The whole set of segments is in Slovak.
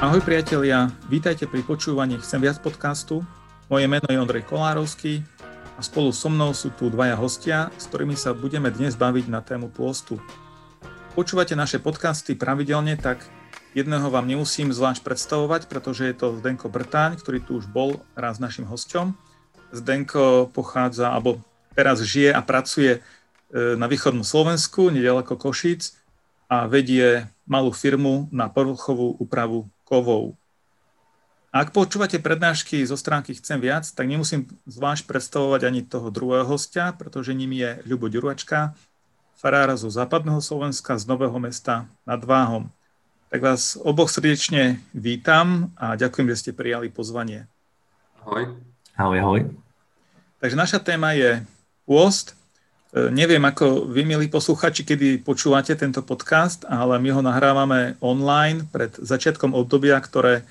Ahoj priatelia, vítajte pri počúvaní Chcem viac podcastu. Moje meno je Ondrej Kolárovský a spolu so mnou sú tu dvaja hostia, s ktorými sa budeme dnes baviť na tému pôstu. Počúvate naše podcasty pravidelne, tak jedného vám nemusím zvlášť predstavovať, pretože je to Zdenko Brtáň, ktorý tu už bol raz našim hosťom. Zdenko pochádza, alebo teraz žije a pracuje e, na východnom Slovensku, nedaleko Košíc a vedie malú firmu na povrchovú úpravu kovov. Ak počúvate prednášky zo stránky Chcem viac, tak nemusím zvlášť predstavovať ani toho druhého hostia, pretože ním je Ľubo Ďuračka, farára zo západného Slovenska, z Nového mesta nad Váhom. Tak vás oboch srdečne vítam a ďakujem, že ste prijali pozvanie. Ahoj. Ahoj, ahoj. Takže naša téma je pôst. E, neviem, ako vy, milí posluchači, kedy počúvate tento podcast, ale my ho nahrávame online pred začiatkom obdobia, ktoré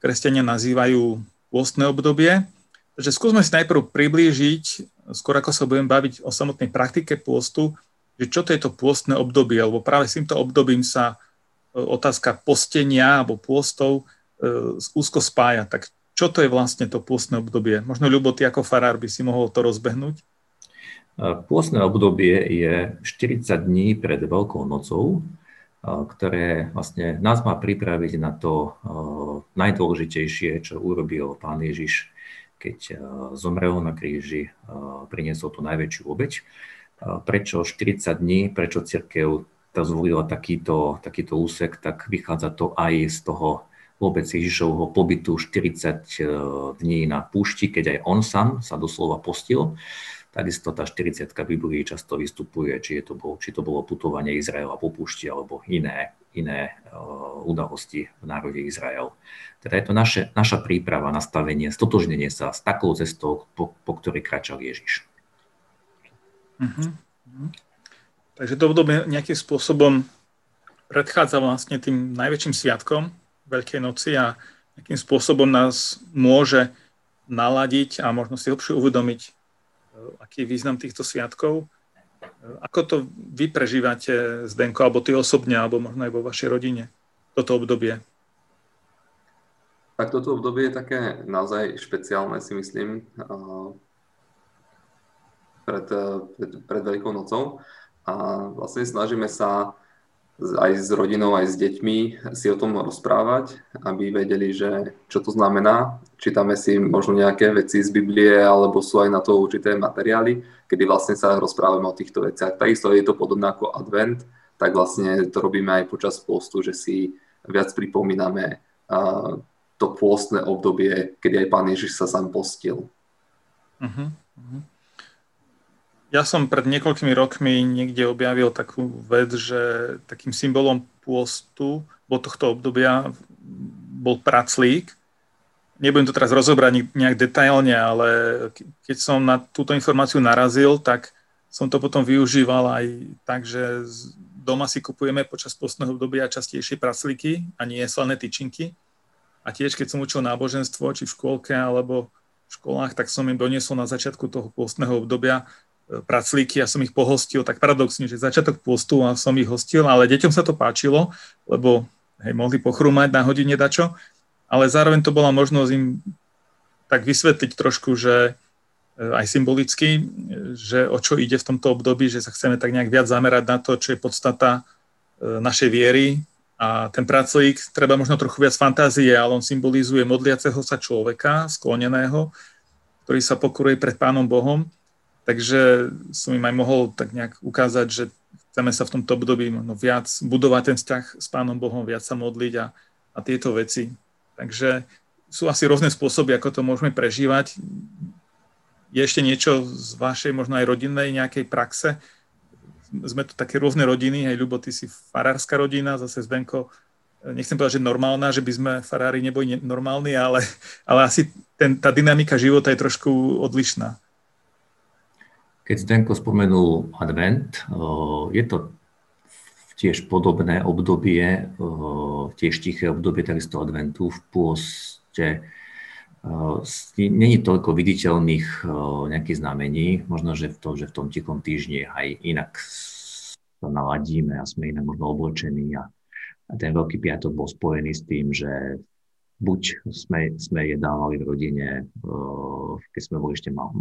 kresťania nazývajú pôstne obdobie. Takže skúsme si najprv priblížiť, skôr ako sa budem baviť o samotnej praktike pôstu, že čo to je to pôstne obdobie, lebo práve s týmto obdobím sa e, otázka postenia alebo pôstov e, úzko spája. Tak čo to je vlastne to pôstne obdobie? Možno, Ľubo, ty ako farár by si mohol to rozbehnúť? Pôstne obdobie je 40 dní pred Veľkou nocou, ktoré vlastne nás má pripraviť na to najdôležitejšie, čo urobil pán Ježiš, keď zomrel na kríži, priniesol tú najväčšiu obeď. Prečo 40 dní, prečo církev to zvolila takýto, takýto úsek, tak vychádza to aj z toho vôbec Ježišovho pobytu 40 dní na púšti, keď aj on sám sa doslova postil. Takisto tá 40 Biblii často vystupuje, či, je to bolo, či to bolo putovanie Izraela po púšti alebo iné, iné uh, udalosti v národe Izrael. Teda je to naše, naša príprava, nastavenie, stotožnenie sa s takou cestou, po, po ktorej kračal Ježiš. Uh-huh. Takže to obdobie nejakým spôsobom predchádza vlastne tým najväčším sviatkom Veľkej noci a nejakým spôsobom nás môže naladiť a možno si lepšie uvedomiť aký je význam týchto sviatkov. Ako to vy prežívate, Zdenko, alebo ty osobne, alebo možno aj vo vašej rodine, toto obdobie? Tak toto obdobie je také naozaj špeciálne, si myslím, pred, pred, pred Veľkou nocou. A vlastne snažíme sa aj s rodinou, aj s deťmi si o tom rozprávať, aby vedeli, že čo to znamená. Čítame si možno nejaké veci z Biblie, alebo sú aj na to určité materiály, kedy vlastne sa rozprávame o týchto veciach. Takisto je to podobné ako advent, tak vlastne to robíme aj počas postu, že si viac pripomíname to pôstne obdobie, kedy aj Pán Ježiš sa sám postil. Uh-huh, uh-huh. Ja som pred niekoľkými rokmi niekde objavil takú vec, že takým symbolom pôstu bol tohto obdobia bol praclík. Nebudem to teraz rozobrať nejak detailne, ale keď som na túto informáciu narazil, tak som to potom využíval aj tak, že doma si kupujeme počas postného obdobia častejšie praclíky a nie slané tyčinky. A tiež, keď som učil náboženstvo, či v škôlke alebo v školách, tak som im doniesol na začiatku toho postného obdobia praclíky a som ich pohostil, tak paradoxne, že začiatok postu a som ich hostil, ale deťom sa to páčilo, lebo hej, mohli pochrúmať na hodine dačo, ale zároveň to bola možnosť im tak vysvetliť trošku, že e, aj symbolicky, že o čo ide v tomto období, že sa chceme tak nejak viac zamerať na to, čo je podstata e, našej viery. A ten praclík treba možno trochu viac fantázie, ale on symbolizuje modliaceho sa človeka, skloneného, ktorý sa pokoruje pred Pánom Bohom Takže som im aj mohol tak nejak ukázať, že chceme sa v tomto období no, viac budovať ten vzťah s Pánom Bohom, viac sa modliť a, a tieto veci. Takže sú asi rôzne spôsoby, ako to môžeme prežívať. Je ešte niečo z vašej možno aj rodinnej nejakej praxe? Sme tu také rôzne rodiny, aj Ľubo, ty si farárska rodina, zase Zdenko, nechcem povedať, že normálna, že by sme farári neboli normálni, ale, ale asi ten, tá dynamika života je trošku odlišná. Keď Zdenko spomenul advent, je to tiež podobné obdobie, tiež tiché obdobie takisto adventu v pôste. Není toľko viditeľných nejakých znamení, možno, že v tom, že v tom tichom týždni aj inak sa naladíme a sme inak možno oblečení a, a ten Veľký piatok bol spojený s tým, že buď sme, sme jedávali v rodine, keď sme boli ešte mal,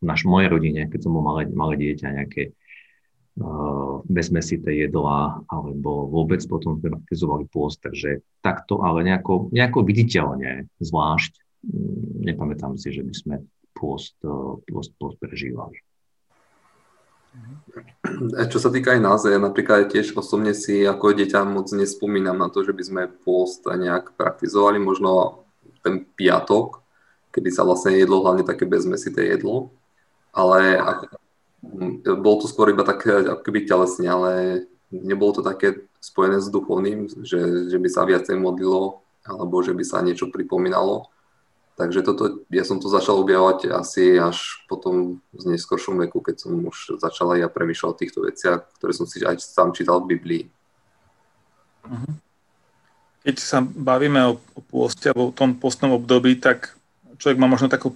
v naš, mojej rodine, keď som bol malé, malé dieťa, nejaké bezmesité jedlá, alebo vôbec potom praktizovali pôst, takže takto, ale nejako, nejako viditeľne, zvlášť, mm, nepamätám si, že by sme pôst, pôst, pôst prežívali. Čo sa týka aj nás, ja napríklad tiež osobne si ako dieťa moc nespomínam na to, že by sme pôst nejak praktizovali, možno ten piatok, kedy sa vlastne jedlo hlavne také bezmesité jedlo, ale ako, bolo to skôr iba také ako keby telesne, ale nebolo to také spojené s duchovným, že, že by sa viacej modlilo, alebo že by sa niečo pripomínalo. Takže toto, ja som to začal objavovať asi až potom v neskoršom veku, keď som už začal aj ja premýšľať o týchto veciach, ktoré som si aj sám čítal v Biblii. Mhm. Keď sa bavíme o, o pôste alebo o tom postnom období, tak človek má možno takú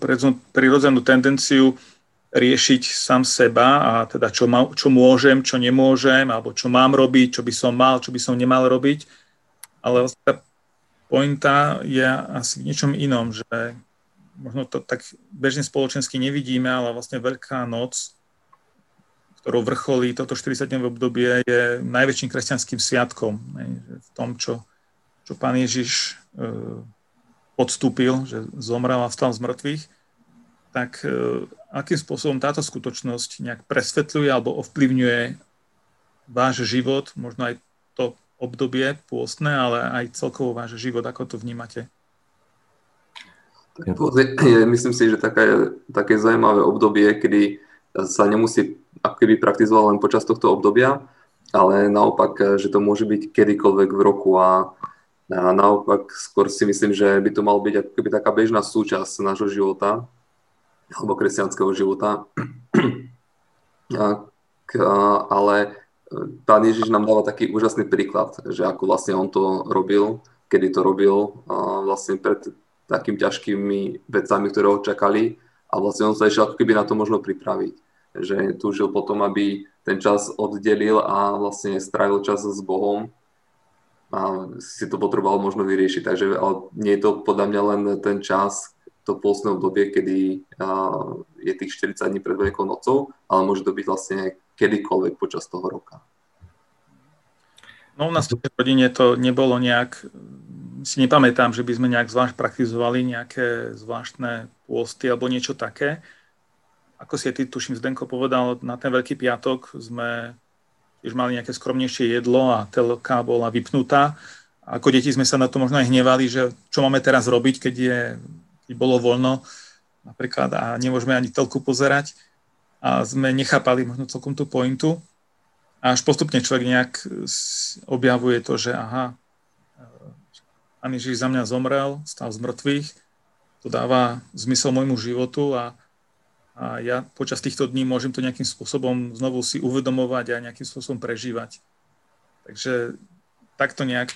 prirodzenú tendenciu riešiť sám seba a teda čo, má, čo môžem, čo nemôžem, alebo čo mám robiť, čo by som mal, čo by som nemal robiť. Ale vlastne tá pointa je asi v niečom inom, že možno to tak bežne spoločensky nevidíme, ale vlastne Veľká noc, ktorou vrcholí toto 40-dňové obdobie, je najväčším kresťanským sviatkom. V tom, čo, čo pán Ježiš e, podstúpil, že zomrel a vstal z mŕtvych, tak e, akým spôsobom táto skutočnosť nejak presvetľuje alebo ovplyvňuje váš život, možno aj to obdobie pôstne, ale aj celkovo váš život, ako to vnímate? Myslím si, že také, také zaujímavé obdobie, kedy sa nemusí ako keby praktizovať len počas tohto obdobia, ale naopak, že to môže byť kedykoľvek v roku a, naopak skôr si myslím, že by to malo byť ako keby taká bežná súčasť nášho života alebo kresťanského života. A, ale pán Ježiš nám dáva taký úžasný príklad, že ako vlastne on to robil, kedy to robil vlastne pred takými ťažkými vecami, ktoré ho čakali a vlastne on sa ešte ako keby na to možno pripraviť. Že túžil potom, aby ten čas oddelil a vlastne strávil čas s Bohom a si to potreboval možno vyriešiť. Takže ale nie je to podľa mňa len ten čas, to pôstne obdobie, kedy je tých 40 dní pred Veľkou nocou, ale môže to byť vlastne kedykoľvek počas toho roka. No u nás v rodine to nebolo nejak, si nepamätám, že by sme nejak zvlášť praktizovali nejaké zvláštne pôsty alebo niečo také. Ako si ty, tuším, Zdenko povedal, na ten Veľký piatok sme tiež mali nejaké skromnejšie jedlo a telka bola vypnutá. Ako deti sme sa na to možno aj hnevali, že čo máme teraz robiť, keď, je, keď bolo voľno napríklad a nemôžeme ani telku pozerať a sme nechápali možno celkom tú pointu. A až postupne človek nejak objavuje to, že aha, Pán Ježiš za mňa zomrel, stal z mŕtvych, to dáva zmysel môjmu životu a, a ja počas týchto dní môžem to nejakým spôsobom znovu si uvedomovať a nejakým spôsobom prežívať. Takže takto nejak,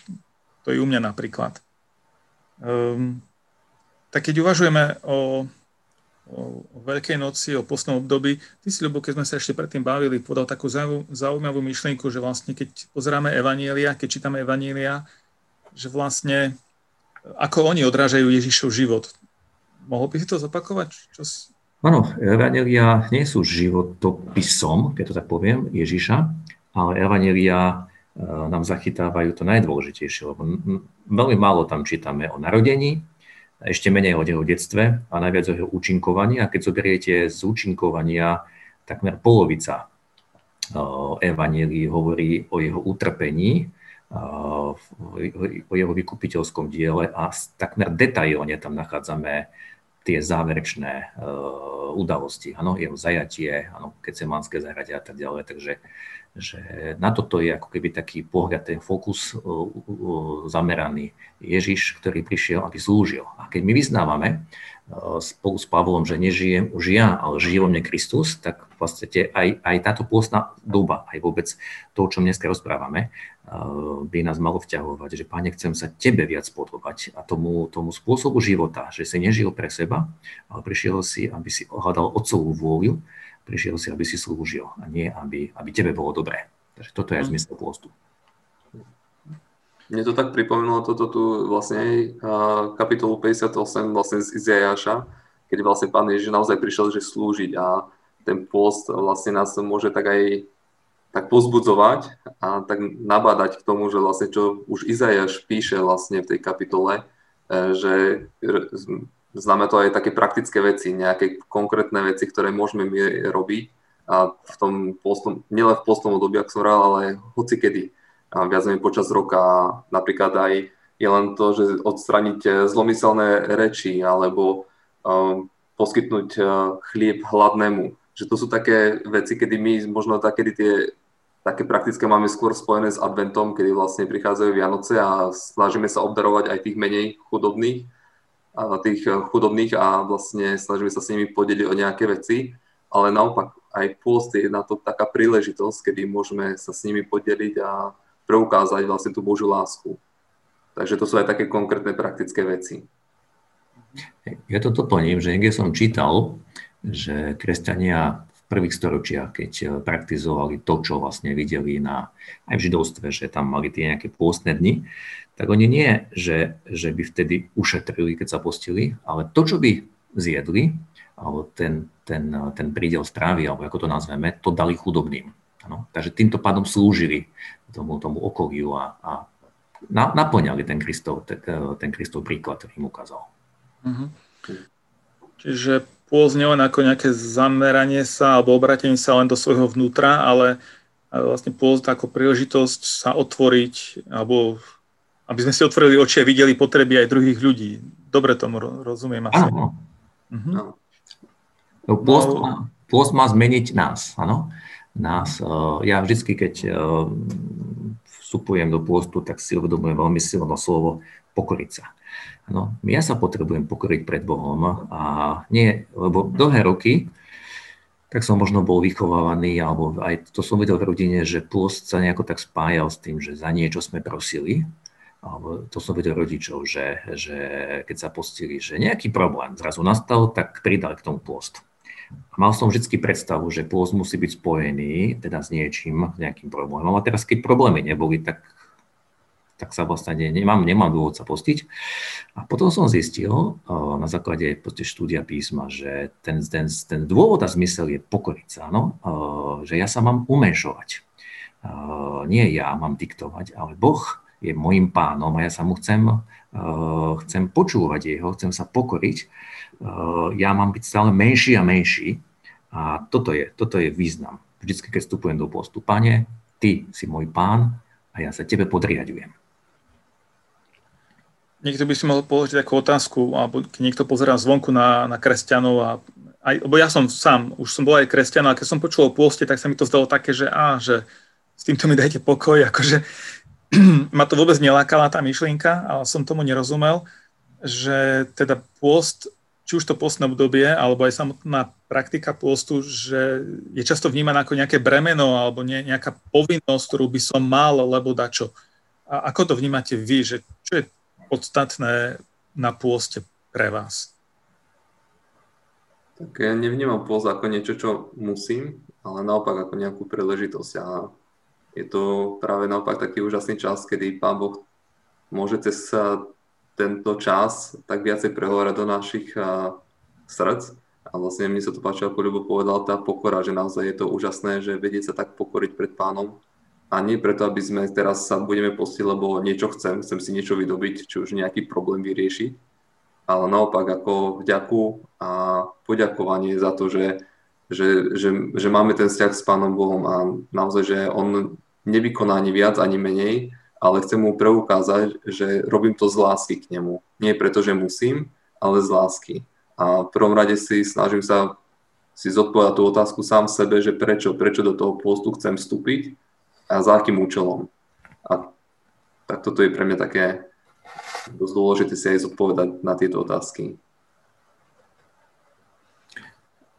to je u mňa napríklad. Um, tak keď uvažujeme o o, Veľkej noci, o postnom období. Ty si, lebo keď sme sa ešte predtým bavili, podal takú zaujímavú myšlienku, že vlastne keď pozeráme Evanielia, keď čítame Evanielia, že vlastne ako oni odrážajú Ježišov život. Mohol by si to zopakovať? Čo si... Áno, Evanielia nie sú životopisom, keď to tak poviem, Ježiša, ale Evanielia e, nám zachytávajú to najdôležitejšie, lebo veľmi málo tam čítame o narodení, ešte menej o jeho detstve a najviac o jeho účinkovaní. A keď zoberiete z účinkovania, takmer polovica Evanílii hovorí o jeho utrpení, o jeho vykupiteľskom diele a takmer detailne tam nachádzame tie záverečné udalosti, ano, jeho zajatie, ano, kecemanské zajatie a tak ďalej. Takže že na toto je ako keby taký pohľad, ten fokus uh, zameraný. Ježiš, ktorý prišiel, aby slúžil. A keď my vyznávame uh, spolu s Pavlom, že nežijem už ja, ale žije vo mne Kristus, tak v podstate aj, aj táto pôstna doba, aj vôbec to, o čom dneska rozprávame, by nás malo vťahovať, že Pane, chcem sa Tebe viac podobať a tomu, tomu spôsobu života, že si nežil pre seba, ale prišiel si, aby si ohľadal Otcovú vôľu, prišiel si, aby si slúžil a nie, aby, aby tebe bolo dobré. Takže toto je aj mhm. zmysel pôstu. Mne to tak pripomenulo toto tu vlastne uh, kapitolu 58 vlastne z Izajaša, kedy vlastne pán Ježiš naozaj prišiel, že slúžiť a ten post vlastne nás môže tak aj tak pozbudzovať a tak nabádať k tomu, že vlastne čo už Izajaš píše vlastne v tej kapitole, e, že znamená to aj také praktické veci, nejaké konkrétne veci, ktoré môžeme my robiť a v tom postom, nielen v postom období, ako som hovoril, ale hoci kedy, viac menej počas roka, napríklad aj je len to, že odstraniť zlomyselné reči alebo um, poskytnúť uh, chlieb hladnému. Že to sú také veci, kedy my možno takedy tie také praktické máme skôr spojené s adventom, kedy vlastne prichádzajú Vianoce a snažíme sa obdarovať aj tých menej chudobných, tých chudobných a vlastne snažíme sa s nimi podeliť o nejaké veci, ale naopak aj pôst je na to taká príležitosť, kedy môžeme sa s nimi podeliť a preukázať vlastne tú Božiu lásku. Takže to sú aj také konkrétne praktické veci. Ja to doplním, že niekde som čítal, že kresťania prvých storočiach, keď eh, praktizovali to, čo vlastne videli na, aj v židovstve, že tam mali tie nejaké pôstne dni, tak oni nie, že, že by vtedy ušetrili, keď sa postili, ale to, čo by zjedli, alebo ten, ten, ten prídel strávy, alebo ako to nazveme, to dali chudobným. Ano? Takže týmto pádom slúžili tomu, tomu okoliu a, a naplňali ten Kristov, ten, ten Kristov príklad, ktorý im ukázal. Mm-hmm. Čiže pôz nielen ako nejaké zameranie sa alebo obratenie sa len do svojho vnútra, ale vlastne pôz ako príležitosť sa otvoriť, alebo aby sme si otvorili oči a videli potreby aj druhých ľudí. Dobre tomu rozumiem asi. Áno. Mhm. No, pôst, má, pôst má zmeniť nás, áno. Nás, e, ja vždycky, keď e, vstupujem do pôstu, tak si uvedomujem veľmi silno slovo pokoriť sa. No, ja sa potrebujem pokoriť pred Bohom a nie, lebo dlhé roky tak som možno bol vychovávaný, alebo aj to som videl v rodine, že pôst sa nejako tak spájal s tým, že za niečo sme prosili, alebo to som videl rodičov, že, že keď sa postili, že nejaký problém zrazu nastal, tak pridal k tomu pôst. Mal som vždy predstavu, že pôst musí byť spojený teda s niečím, nejakým problémom. A teraz, keď problémy neboli, tak tak sa vlastne nemám, nemám dôvod sa postiť. A potom som zistil na základe štúdia písma, že ten, ten, ten dôvod a zmysel je pokoriť sa, no, že ja sa mám umenšovať. Nie ja mám diktovať, ale Boh je môjim pánom a ja sa mu chcem, chcem počúvať jeho, chcem sa pokoriť. Ja mám byť stále menší a menší a toto je, toto je význam. Vždycky, keď vstupujem do postu, pane, ty si môj pán a ja sa tebe podriadujem niekto by si mohol položiť takú otázku, alebo keď niekto pozerá zvonku na, na kresťanov a aj, lebo ja som sám, už som bol aj kresťan, a keď som počul o pôste, tak sa mi to zdalo také, že á, že s týmto mi dajte pokoj, akože ma to vôbec nelákala tá myšlienka, ale som tomu nerozumel, že teda pôst, či už to postné obdobie, alebo aj samotná praktika pôstu, že je často vnímaná ako nejaké bremeno alebo nie, nejaká povinnosť, ktorú by som mal, lebo dačo. A ako to vnímate vy, že čo je podstatné na pôste pre vás? Tak ja nevnímam pôst ako niečo, čo musím, ale naopak ako nejakú príležitosť. A je to práve naopak taký úžasný čas, kedy Pán Boh môže cez tento čas tak viacej prehovárať do našich srdc. A vlastne mne sa to páči, ako Ľubo povedal, tá pokora, že naozaj je to úžasné, že vedieť sa tak pokoriť pred pánom a nie preto, aby sme teraz sa budeme postiť, lebo niečo chcem, chcem si niečo vydobiť, či už nejaký problém vyriešiť, ale naopak ako vďaku a poďakovanie za to, že, že, že, že máme ten vzťah s Pánom Bohom a naozaj, že On nevykoná ani viac, ani menej, ale chcem mu preukázať, že robím to z lásky k nemu. Nie preto, že musím, ale z lásky. A v prvom rade si snažím sa si zodpovedať tú otázku sám sebe, že prečo, prečo do toho postu chcem vstúpiť a za akým účelom. A tak toto je pre mňa také dosť dôležité si aj zodpovedať na tieto otázky.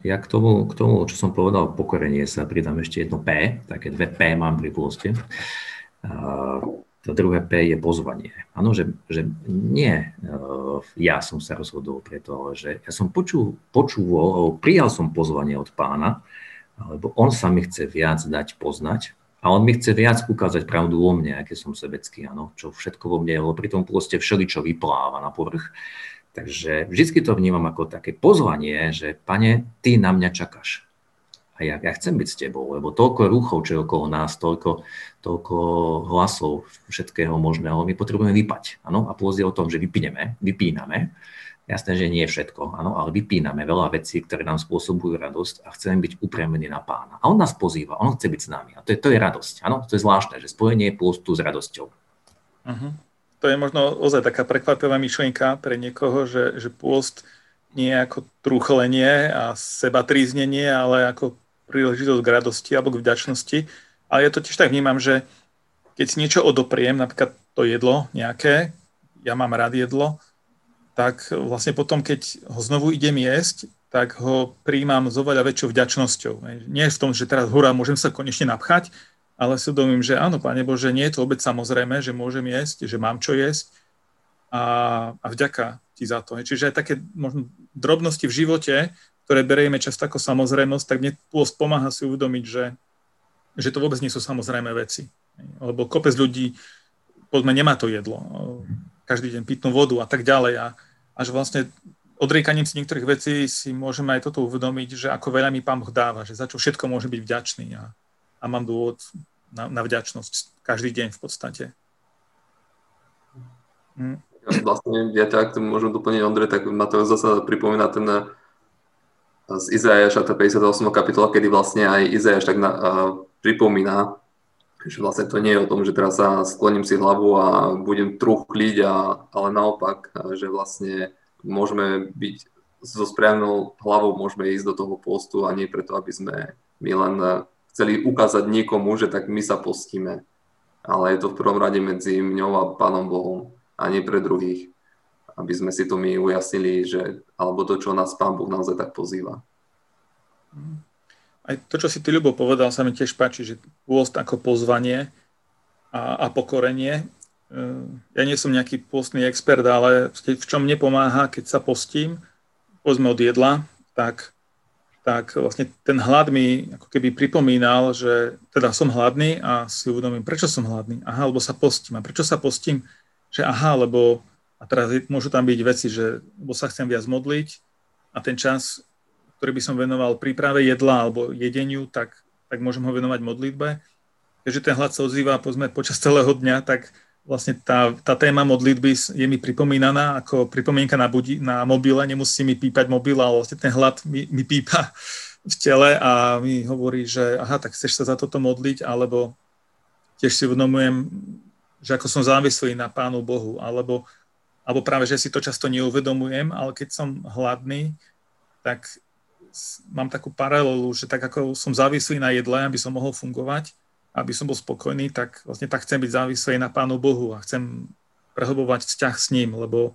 Ja k tomu, k tomu, čo som povedal, pokorenie sa pridám ešte jedno P, také dve P mám pri pôste. To druhé P je pozvanie. Áno, že, že nie e, ja som sa rozhodol preto, že ja som počul, počúval, prijal som pozvanie od pána, lebo on sa mi chce viac dať poznať A on mi chce viac ukázať pravdu o mne, aké som sebecký, áno, čo všetko vo mne je, lebo pri tom proste všeličo vypláva na povrch. Takže vždy to vnímam ako také pozvanie, že pane, ty na mňa čakáš. A ja, ja chcem byť s tebou, lebo toľko rúchov, čo je okolo nás, toľko, toľko hlasov všetkého možného, my potrebujeme vypať. Áno? A pôzde o tom, že vypíneme, vypíname. Jasné, že nie všetko, áno, ale vypíname veľa vecí, ktoré nám spôsobujú radosť a chceme byť upremení na pána. A on nás pozýva, on chce byť s nami. A to je, to je radosť, áno, to je zvláštne, že spojenie pôstu s radosťou. Uh-huh. To je možno ozaj taká prekvapivá myšlienka pre niekoho, že, že pôst nie je ako trúchlenie a seba tríznenie, ale ako príležitosť k radosti alebo k vďačnosti. Ale ja to tiež tak vnímam, že keď si niečo odopriem, napríklad to jedlo nejaké, ja mám rád jedlo, tak vlastne potom, keď ho znovu idem jesť, tak ho príjmam s oveľa väčšou vďačnosťou. Nie v tom, že teraz hurá, môžem sa konečne napchať, ale si uvedomím, že áno, Pane Bože, nie je to vôbec samozrejme, že môžem jesť, že mám čo jesť a, a vďaka Ti za to. Čiže aj také možno drobnosti v živote, ktoré berieme často ako samozrejmosť, tak mne pôst pomáha si uvedomiť, že, že to vôbec nie sú samozrejme veci. Lebo kopec ľudí, poďme, nemá to jedlo každý deň pitnú vodu a tak ďalej. A, a že vlastne odriekaním si niektorých vecí si môžeme aj toto uvedomiť, že ako veľa mi Pán Boh dáva, že za čo všetko môže byť vďačný a, a mám dôvod na, na vďačnosť každý deň v podstate. Hm. Vlastne, ja ťa, ak to môžem doplniť, Ondrej, tak ma to zase pripomína ten eh, z Izajaša, tá 58. kapitola, kedy vlastne aj Izajaš tak na, uh, pripomína že vlastne to nie je o tom, že teraz sa skloním si hlavu a budem truchliť, a, ale naopak, že vlastne môžeme byť so správnou hlavou, môžeme ísť do toho postu a nie preto, aby sme my len chceli ukázať niekomu, že tak my sa postíme. Ale je to v prvom rade medzi mňou a Pánom Bohom a nie pre druhých. Aby sme si to my ujasnili, že, alebo to, čo nás Pán Boh naozaj tak pozýva. Mm aj to, čo si ty, Ľubo, povedal, sa mi tiež páči, že pôst ako pozvanie a, a pokorenie. E, ja nie som nejaký pôstny expert, ale v čom mne pomáha, keď sa postím, povedzme od jedla, tak, tak vlastne ten hlad mi ako keby pripomínal, že teda som hladný a si uvedomím, prečo som hladný. Aha, lebo sa postím. A prečo sa postím? Že aha, lebo a teraz môžu tam byť veci, že lebo sa chcem viac modliť a ten čas ktorý by som venoval príprave jedla alebo jedeniu, tak, tak môžem ho venovať modlitbe. Keďže ten hlad sa ozýva povedzme, počas celého dňa, tak vlastne tá, tá téma modlitby je mi pripomínaná ako pripomienka na, budi, na mobile, nemusí mi pípať mobil, ale vlastne ten hlad mi, mi pípa v tele a mi hovorí, že aha, tak chceš sa za toto modliť, alebo tiež si uvedomujem, že ako som závislý na Pánu Bohu, alebo, alebo práve, že si to často neuvedomujem, ale keď som hladný, tak mám takú paralelu, že tak ako som závislý na jedle, aby som mohol fungovať, aby som bol spokojný, tak vlastne tak chcem byť závislý na Pánu Bohu a chcem prehlbovať vzťah s ním, lebo,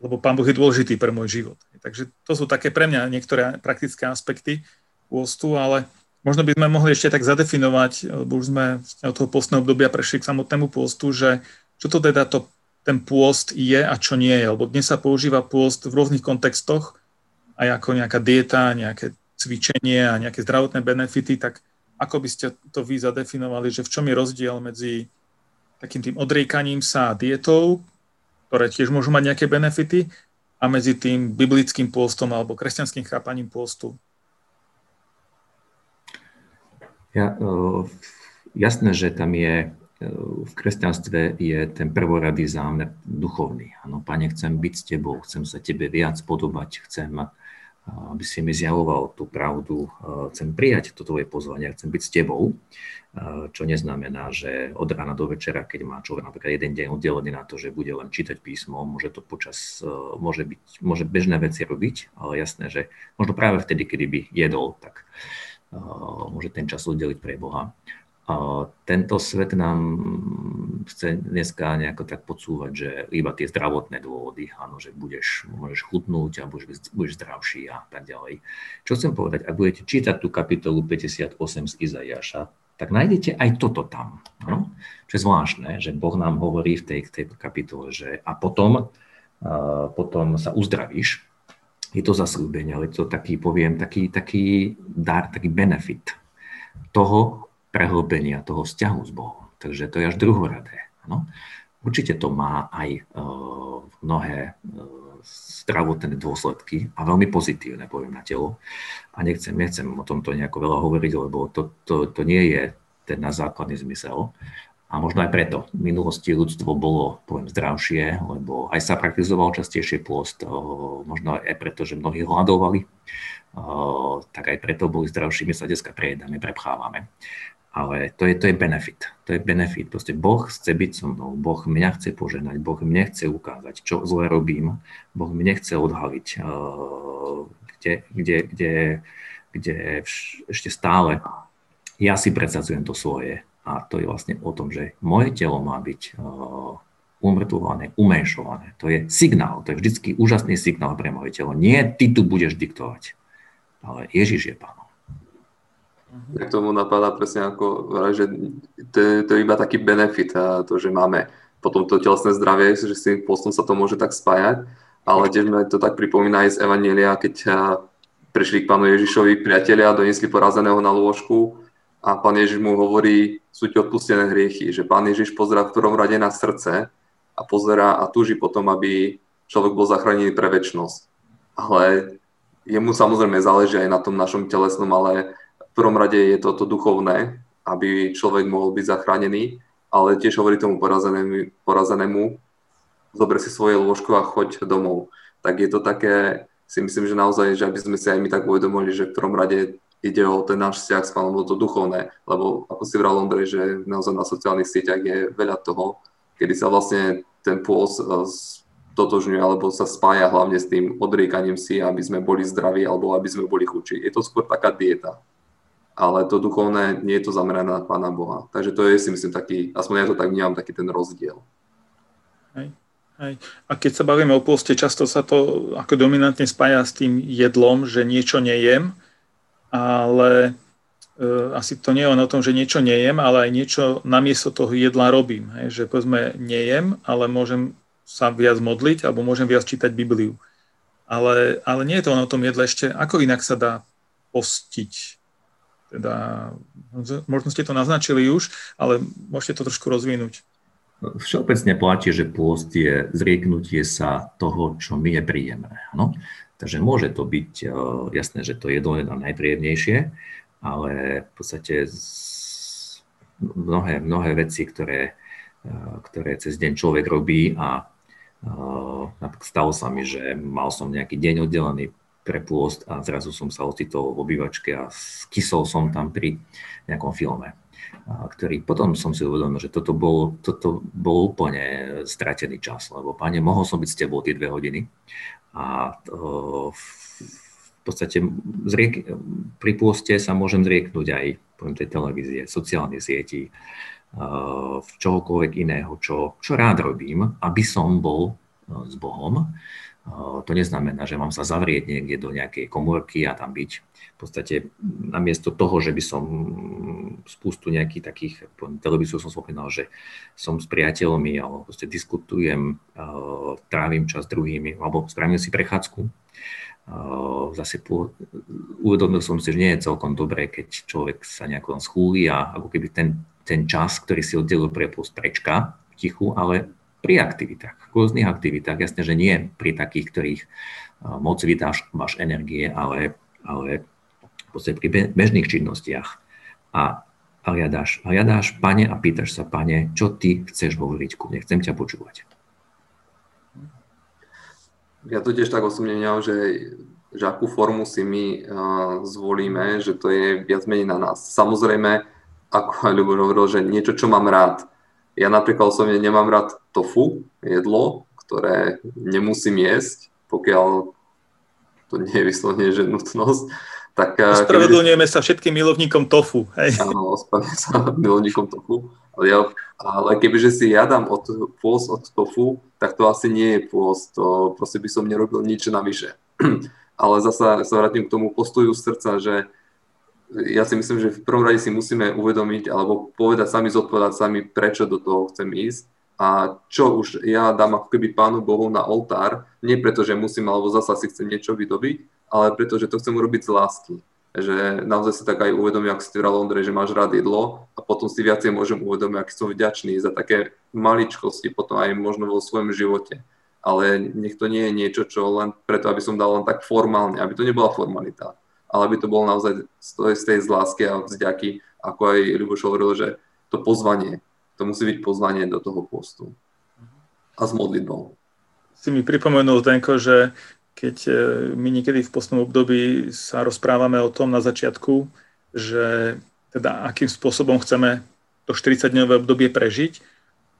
lebo Pán Boh je dôležitý pre môj život. Takže to sú také pre mňa niektoré praktické aspekty pôstu, ale možno by sme mohli ešte tak zadefinovať, lebo už sme od toho postného obdobia prešli k samotnému pôstu, že čo to teda to, ten pôst je a čo nie je, lebo dnes sa používa pôst v rôznych kontextoch, aj ako nejaká dieta, nejaké cvičenie a nejaké zdravotné benefity, tak ako by ste to vy zadefinovali, že v čom je rozdiel medzi takým tým odriekaním sa dietou, ktoré tiež môžu mať nejaké benefity, a medzi tým biblickým pôstom alebo kresťanským chápaním pôstu? Ja, jasné, že tam je v kresťanstve je ten prvoradý zámer duchovný. Áno, Pane, chcem byť s Tebou, chcem sa Tebe viac podobať, chcem aby si mi zjavoval tú pravdu. Chcem prijať to tvoje pozvanie, chcem byť s tebou, čo neznamená, že od rána do večera, keď má človek napríklad jeden deň oddelený na to, že bude len čítať písmo, môže to počas, môže, byť, môže bežné veci robiť, ale jasné, že možno práve vtedy, kedy by jedol, tak môže ten čas oddeliť pre Boha. Tento svet nám chce dneska nejako tak podsúvať, že iba tie zdravotné dôvody, áno, že budeš, môžeš chutnúť a budeš, budeš zdravší a tak ďalej. Čo chcem povedať, ak budete čítať tú kapitolu 58 z Izajaša, tak nájdete aj toto tam. No? Čo je zvláštne, že Boh nám hovorí v tej, tej kapitole, že a potom, uh, potom sa uzdravíš. Je to zaslúbenie, ale to taký, poviem, taký, taký dar, taký benefit toho prehlbenia, toho vzťahu s Bohom. Takže to je až druhoradé. No? Určite to má aj uh, mnohé uh, zdravotné dôsledky a veľmi pozitívne, poviem na telo. A nechcem, nechcem o tomto nejako veľa hovoriť, lebo to, to, to nie je ten na základný zmysel. A možno aj preto v minulosti ľudstvo bolo, poviem, zdravšie, lebo aj sa praktizoval častejšie pôst, možno aj preto, že mnohí hľadovali, tak aj preto boli zdravší, my sa dneska prejedáme, prepchávame ale to je, to je benefit. To je benefit. Proste Boh chce byť so mnou, Boh mňa chce poženať, Boh mne chce ukázať, čo zle robím, Boh mne chce odhaliť, eh, kde, kde, kde, kde ešte stále ja si predsadzujem to svoje. A to je vlastne o tom, že moje telo má byť eh, umrtvované, umenšované. To je signál, to je vždycky úžasný signál pre moje telo. Nie ty tu budeš diktovať, ale Ježiš je Pán. K tomu napadá presne ako, že to je, to je iba taký benefit, a to, že máme potom to telesné zdravie, že s tým postom sa to môže tak spájať, ale tiež mi to tak pripomína aj z Evanielia, keď prišli k pánu Ježišovi priatelia, doniesli porazeného na lôžku a pán Ježiš mu hovorí, sú ti odpustené hriechy, že pán Ježiš pozera v prvom rade na srdce a pozera a túži potom, aby človek bol zachránený pre väčnosť. Ale jemu samozrejme záleží aj na tom našom telesnom, ale prvom rade je to to duchovné, aby človek mohol byť zachránený, ale tiež hovorí tomu porazenému, porazenému zober si svoje lôžko a choď domov. Tak je to také, si myslím, že naozaj, že aby sme si aj my tak uvedomili, že v prvom rade ide o ten náš vzťah s pánom, to duchovné, lebo ako si vral Ondrej, že naozaj na sociálnych sieťach je veľa toho, kedy sa vlastne ten pôs e, totožňuje alebo sa spája hlavne s tým odriekaním si, aby sme boli zdraví alebo aby sme boli chuči. Je to skôr taká dieta ale to duchovné nie je to zamerané na Pána Boha. Takže to je si myslím taký, aspoň ja to tak vnímam, taký ten rozdiel. Hej. Hej. A keď sa bavíme o pôste, často sa to ako dominantne spája s tým jedlom, že niečo nejem, ale e, asi to nie je len o tom, že niečo nejem, ale aj niečo namiesto toho jedla robím. Hej. Že povedzme nejem, ale môžem sa viac modliť alebo môžem viac čítať Bibliu. Ale, ale nie je to len o tom jedle ešte, ako inak sa dá postiť teda, možno ste to naznačili už, ale môžete to trošku rozvinúť. Všeobecne platí, že pôst je zrieknutie sa toho, čo mi je príjemné. No? Takže môže to byť e, jasné, že to jedlo je najpríjemnejšie, ale v podstate mnohé, mnohé veci, ktoré, e, ktoré cez deň človek robí a e, stalo sa mi, že mal som nejaký deň oddelený pre pôst a zrazu som sa ocitol v obývačke a skysol som tam pri nejakom filme, ktorý potom som si uvedomil, že toto bol, toto bol úplne stratený čas, lebo pane, mohol som byť s tebou tie dve hodiny. A v podstate zriek, pri pôste sa môžem zrieknúť aj poviem, tej televízie, sociálnych sietí, čohokoľvek iného, čo, čo rád robím, aby som bol s Bohom to neznamená, že mám sa zavrieť niekde do nejakej komórky a tam byť. V podstate namiesto toho, že by som spustu nejakých takých, televíziu som spomínal, že som s priateľmi alebo proste diskutujem, trávim čas druhými, alebo spravím si prechádzku. Zase po, uvedomil som si, že nie je celkom dobré, keď človek sa nejako schúli a ako keby ten, ten čas, ktorý si oddelil pre prečka tichu, ale pri aktivitách, rôznych aktivitách. Jasne, že nie pri takých, ktorých moc vydáš, máš energie, ale, ale pri bežných činnostiach. A hľadáš, hľadáš, pane, a pýtaš sa, pane, čo ty chceš hovoriť ku mne, chcem ťa počúvať. Ja to tiež tak osobne vnímam, že, že akú formu si my uh, zvolíme, že to je viac menej na nás. Samozrejme, ako aj Ľubo hovoril, že niečo, čo mám rád, ja napríklad osobne nemám rád tofu, jedlo, ktoré nemusím jesť, pokiaľ to nie je vyslovene, že nutnosť. Tak, eh, Ospravedlňujeme kebyže... sa všetkým milovníkom tofu. Hej. Áno, ospravedlňujem sa milovníkom tofu. Ale, ja, ale kebyže si ja dám od, pôs od tofu, tak to asi nie je pôs. To proste by som nerobil nič navyše. ale zasa sa vrátim k tomu postoju srdca, že ja si myslím, že v prvom rade si musíme uvedomiť alebo povedať sami, zodpovedať sami, prečo do toho chcem ísť a čo už ja dám ako keby Pánu Bohu na oltár, nie preto, že musím alebo zasa si chcem niečo vydobiť, ale preto, že to chcem urobiť z lásky. že naozaj si tak aj uvedomím, ak si vral Ondrej, že máš rád jedlo a potom si viacej môžem uvedomiť, aký som vďačný za také maličkosti potom aj možno vo svojom živote. Ale nech to nie je niečo, čo len preto, aby som dal len tak formálne, aby to nebola formalita, ale aby to bolo naozaj z tej, z tej z lásky a vzďaky, ako aj Ľuboš hovoril, že to pozvanie, to musí byť pozvanie do toho postu a s modlitbou. Si mi pripomenul, Zdenko, že keď e, my niekedy v postnom období sa rozprávame o tom na začiatku, že teda akým spôsobom chceme to 40-dňové obdobie prežiť,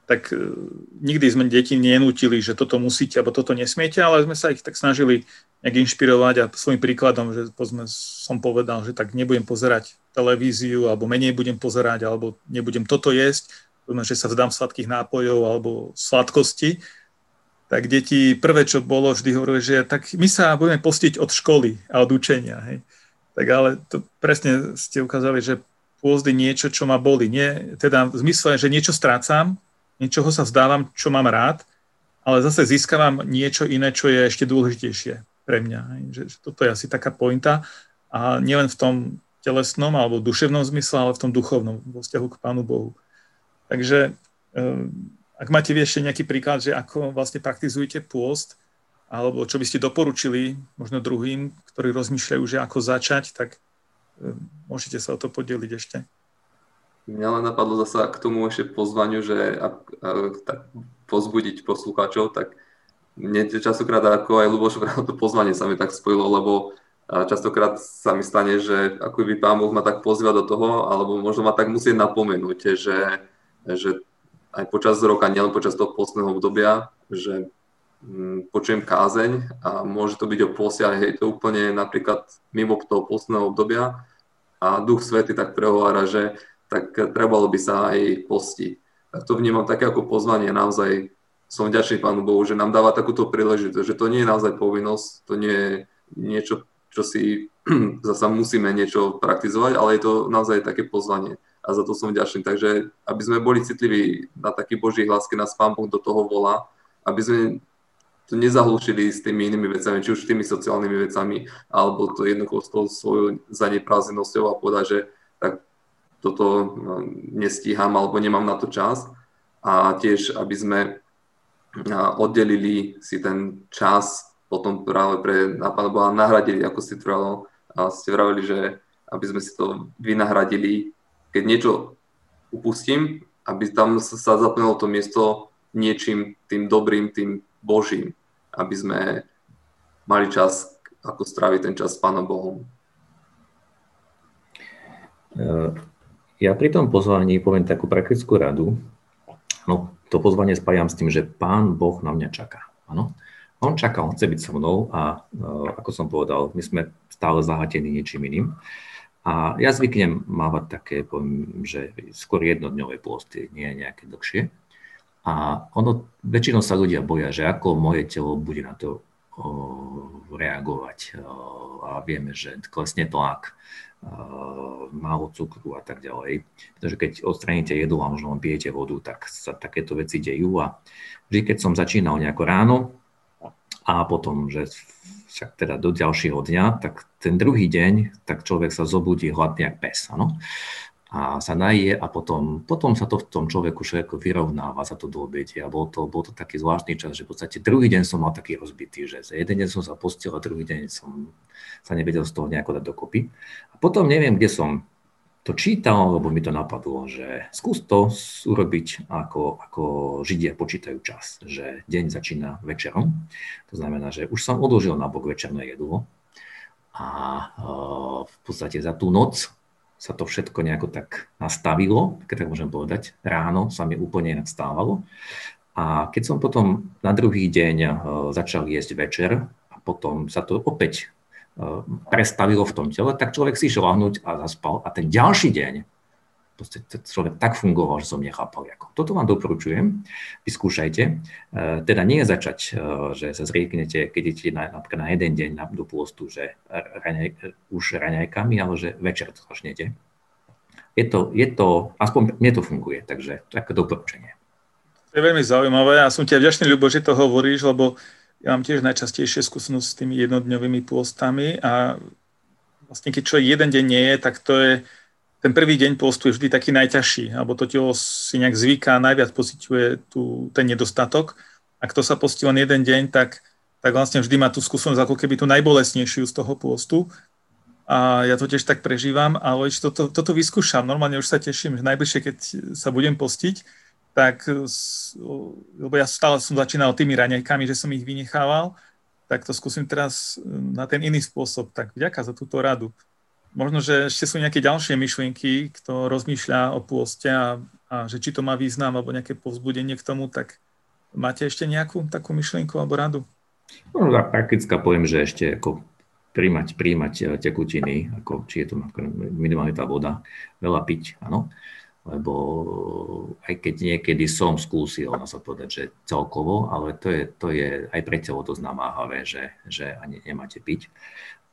tak e, nikdy sme deti nenútili, že toto musíte alebo toto nesmiete, ale sme sa ich tak snažili nejak inšpirovať a svojim príkladom, že pozme, som povedal, že tak nebudem pozerať televíziu alebo menej budem pozerať alebo nebudem toto jesť, že sa vzdám sladkých nápojov alebo sladkosti, tak deti prvé, čo bolo, vždy hovorili, že tak my sa budeme postiť od školy a od učenia. Hej. Tak ale to presne ste ukázali, že pôzd je niečo, čo ma boli. Nie, teda v zmysle, že niečo strácam, niečoho sa vzdávam, čo mám rád, ale zase získavam niečo iné, čo je ešte dôležitejšie pre mňa. Hej. Že, že toto je asi taká pointa. A nielen v tom telesnom alebo duševnom zmysle, ale v tom duchovnom, vo vzťahu k Pánu Bohu. Takže ehm, ak máte ešte nejaký príklad, že ako vlastne praktizujete pôst, alebo čo by ste doporučili možno druhým, ktorí rozmýšľajú, že ako začať, tak e, môžete sa o to podeliť ešte. Mňa len napadlo zasa k tomu ešte pozvaniu, že ak, ak, tak pozbudiť poslucháčov, tak mne častokrát ako aj Luboš to pozvanie sa mi tak spojilo, lebo častokrát sa mi stane, že ako by pán Boh ma tak pozýva do toho, alebo možno ma tak musieť napomenúť, že, že aj počas roka, nielen počas toho postného obdobia, že mm, počujem kázeň a môže to byť o ale je to úplne napríklad mimo toho postného obdobia a Duch Svety tak prehovára, že tak trebalo by sa aj postiť. Tak to vnímam také ako pozvanie, naozaj som vďačný Pánu Bohu, že nám dáva takúto príležitosť, že to nie je naozaj povinnosť, to nie je niečo, čo si zasa musíme niečo praktizovať, ale je to naozaj také pozvanie a za to som vďačný. Takže aby sme boli citliví na taký Boží hlas, keď nás Pán Boh do toho volá, aby sme to nezahlušili s tými inými vecami, či už tými sociálnymi vecami, alebo to jednoducho s tou svojou zaneprázdnenosťou a povedať, že tak toto no, nestíham alebo nemám na to čas. A tiež, aby sme oddelili si ten čas potom práve pre Pána Boha nahradili, ako ste, trvalo, ste vravili, že aby sme si to vynahradili keď niečo upustím, aby tam sa zaplnilo to miesto niečím tým dobrým, tým Božím, aby sme mali čas, ako stráviť ten čas s Pánom Bohom. E, ja pri tom pozvaní poviem takú praktickú radu. No, to pozvanie spájam s tým, že Pán Boh na mňa čaká. Ano? On čaká, on chce byť so mnou a e, ako som povedal, my sme stále zahatení niečím iným. A ja zvyknem mávať také, poviem, že skôr jednodňové pôsty, nie nejaké dlhšie. A ono, väčšinou sa ľudia boja, že ako moje telo bude na to o, reagovať. O, a vieme, že klesne tlak, o, málo cukru a tak ďalej. Pretože keď odstraníte jedlo a možno len pijete vodu, tak sa takéto veci dejú. A vždy, keď som začínal nejako ráno a potom, že však teda do ďalšieho dňa, tak ten druhý deň, tak človek sa zobudí hladný jak pes, ano? a sa naje a potom, potom sa to v tom človeku všetko vyrovnáva sa to do obete. A bol to, bol to taký zvláštny čas, že v podstate druhý deň som mal taký rozbitý, že za jeden deň som sa postil a druhý deň som sa nevedel z toho nejako dať dokopy. A potom neviem, kde som to čítal, lebo mi to napadlo, že skús to urobiť ako, ako Židia počítajú čas, že deň začína večerom. To znamená, že už som odložil na bok večerné jedlo a e, v podstate za tú noc sa to všetko nejako tak nastavilo, keď tak môžem povedať. Ráno sa mi úplne inak stávalo. A keď som potom na druhý deň e, začal jesť večer a potom sa to opäť prestavilo v tom tele, tak človek si išiel lahnúť a zaspal. A ten ďalší deň človek tak fungoval, že som nechápal. Ako. Toto vám doporučujem, vyskúšajte. E, teda nie začať, e, že sa zrieknete, keď idete na, napríklad na jeden deň do pôstu, že raňaj, už raňajkami, ale že večer to začnete. Je to, je to, aspoň mne to funguje, takže také doporučenie. To je veľmi zaujímavé a som ti vďačný, Ľubo, že toho hovoríš, lebo ja mám tiež najčastejšie skúsenosť s tými jednodňovými pôstami a vlastne keď človek jeden deň nie je, tak to je, ten prvý deň postu je vždy taký najťažší, alebo to telo si nejak zvyká, najviac pociťuje tu, ten nedostatok. Ak to sa postí len jeden deň, tak, tak vlastne vždy má tú skúsenosť ako keby tú najbolesnejšiu z toho pôstu. A ja to tiež tak prežívam, ale toto, toto vyskúšam. Normálne už sa teším, že najbližšie, keď sa budem postiť, tak, lebo ja stále som začínal tými raňajkami, že som ich vynechával, tak to skúsim teraz na ten iný spôsob. Tak vďaka za túto radu. Možno, že ešte sú nejaké ďalšie myšlienky, kto rozmýšľa o pôste a, a že či to má význam alebo nejaké povzbudenie k tomu, tak máte ešte nejakú takú myšlienku alebo radu? No, praktická poviem, že ešte ako príjmať, príjmať eh, tekutiny, ako či je to minimálne tá voda, veľa piť, áno. Lebo aj keď niekedy som skúsil, na sa povedať, že celkovo, ale to je, to je aj pre telo dosť namáhavé, že, že ani nemáte piť.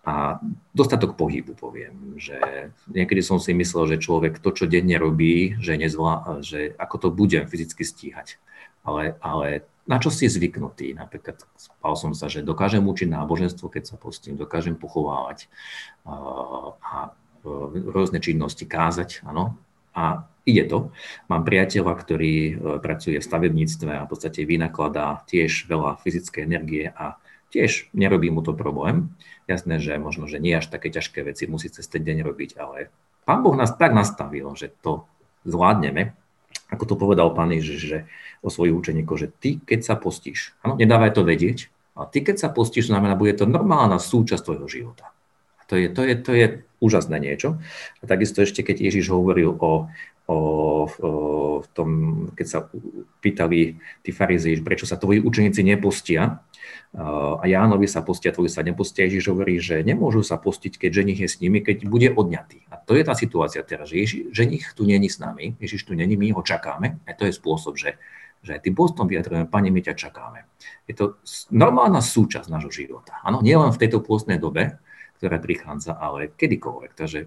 A dostatok pohybu poviem, že niekedy som si myslel, že človek to, čo denne robí, že, nezvlá, že ako to bude fyzicky stíhať. Ale, ale na čo si zvyknutý. Napríklad spal som sa, že dokážem učiť náboženstvo, keď sa postím, dokážem pochovávať a rôzne činnosti kázať, áno. A ide to. Mám priateľa, ktorý e, pracuje v stavebníctve a v podstate vynakladá tiež veľa fyzickej energie a tiež nerobí mu to problém. Jasné, že možno, že nie až také ťažké veci musí cez ten deň robiť, ale Pán Boh nás tak nastavil, že to zvládneme. Ako to povedal Pán Ježiš, že o svojich učeníkoch, že ty, keď sa postíš, áno, nedávaj to vedieť, ale ty, keď sa postíš, znamená, bude to normálna súčasť tvojho života. To je, to je, to je úžasné niečo. A takisto ešte, keď Ježiš hovoril o, o, o tom, keď sa pýtali tí farizei, prečo sa tvoji učeníci nepostia, a Jánovi sa postia, tvoji sa nepostia. Ježiš hovorí, že nemôžu sa postiť, keď ženich je s nimi, keď bude odňatý. A to je tá situácia teraz, že Ježiš, ženich tu není s nami, Ježiš tu není, my ho čakáme. A to je spôsob, že, že tým postom vyjadrujeme, Pane, my ťa čakáme. Je to normálna súčasť nášho života. Áno, nie len v tejto pôstnej dobe, ktorá prichádza, ale kedykoľvek. Takže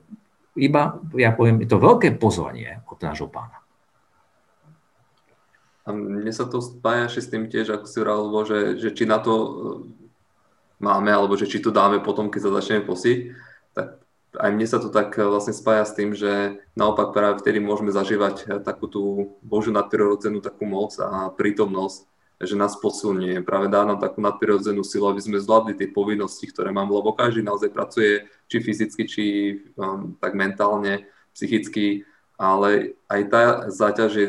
iba, ja poviem, je to veľké pozvanie od nášho pána. A mne sa to spája s tým tiež, ako si hovoril, že, že či na to e, máme, alebo že či to dáme potom, keď sa začneme posiť, tak aj mne sa to tak e, vlastne spája s tým, že naopak práve vtedy môžeme zažívať e, takú tú Božiu nadprirodzenú takú moc a prítomnosť, že nás posilňuje. Práve dá nám takú nadprirodzenú silu, aby sme zvládli tie povinnosti, ktoré mám, lebo každý naozaj pracuje či fyzicky, či um, tak mentálne, psychicky, ale aj tá záťaž je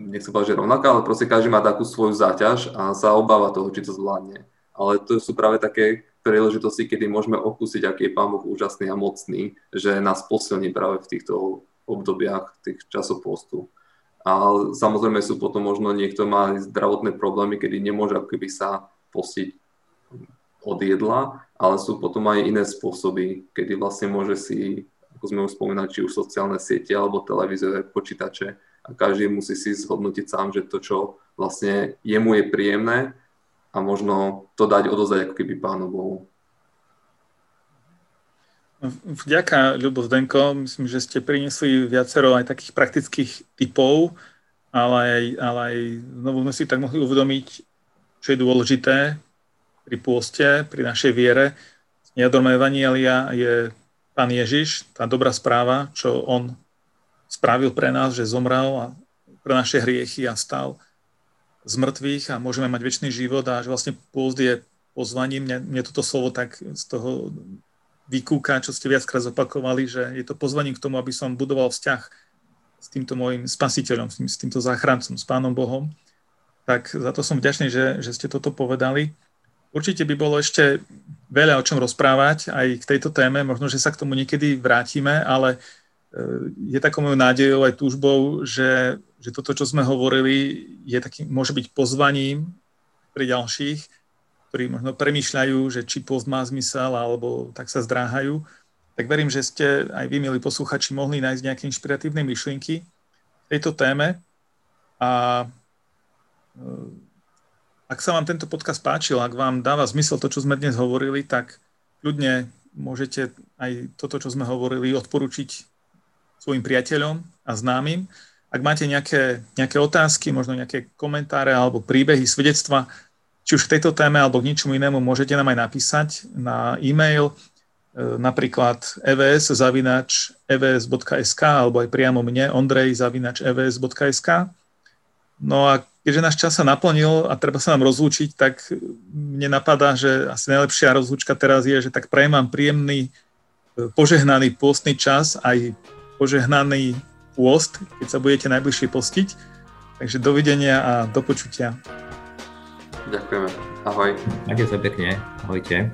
nechcem povedať, že rovnaká, ale proste každý má takú svoju záťaž a sa obáva toho, či to zvládne. Ale to sú práve také príležitosti, kedy môžeme okúsiť, aký je Pán Boh úžasný a mocný, že nás posilní práve v týchto obdobiach, tých časov postu. A samozrejme sú potom možno niekto má zdravotné problémy, kedy nemôže ako keby sa postiť od jedla, ale sú potom aj iné spôsoby, kedy vlastne môže si, ako sme už spomínali, či už sociálne siete alebo televízore, počítače, a každý musí si zhodnotiť sám, že to, čo vlastne jemu je príjemné a možno to dať odozdať ako keby Pánu Bohu. Vďaka, Ľubo Zdenko. Myslím, že ste priniesli viacero aj takých praktických typov, ale aj, ale aj znovu sme si tak mohli uvedomiť, čo je dôležité pri pôste, pri našej viere. Jadrom Evanielia je Pán Ježiš, tá dobrá správa, čo On spravil pre nás, že zomrel a pre naše hriechy a stal z mŕtvych a môžeme mať väčší život a že vlastne pôzd je pozvaním. Mne, mne toto slovo tak z toho vykúka, čo ste viackrát zopakovali, že je to pozvaním k tomu, aby som budoval vzťah s týmto môjim spasiteľom, s, tým, s týmto záchrancom, s Pánom Bohom. Tak za to som vďačný, že, že ste toto povedali. Určite by bolo ešte veľa o čom rozprávať aj k tejto téme, možno, že sa k tomu niekedy vrátime, ale je takou mojou nádejou aj túžbou, že, že toto, čo sme hovorili, je taký, môže byť pozvaním pre ďalších, ktorí možno premýšľajú, že či post má zmysel, alebo tak sa zdráhajú. Tak verím, že ste aj vy, milí posluchači, mohli nájsť nejaké inšpiratívne myšlienky v tejto téme. A e, ak sa vám tento podcast páčil, ak vám dáva zmysel to, čo sme dnes hovorili, tak ľudne môžete aj toto, čo sme hovorili, odporučiť svojim priateľom a známym. Ak máte nejaké, nejaké otázky, možno nejaké komentáre alebo príbehy, svedectva, či už k tejto téme alebo k ničomu inému, môžete nám aj napísať na e-mail napríklad evs zavinač alebo aj priamo mne ondrej zavinač evs.sk. No a keďže náš čas sa naplnil a treba sa nám rozlúčiť, tak mne napadá, že asi najlepšia rozlúčka teraz je, že tak prajem vám príjemný, požehnaný pôstny čas, aj požehnaný pôst, keď sa budete najbližšie postiť. Takže dovidenia a do počutia. Ďakujeme. Ahoj. Majte sa pekne. Ahojte.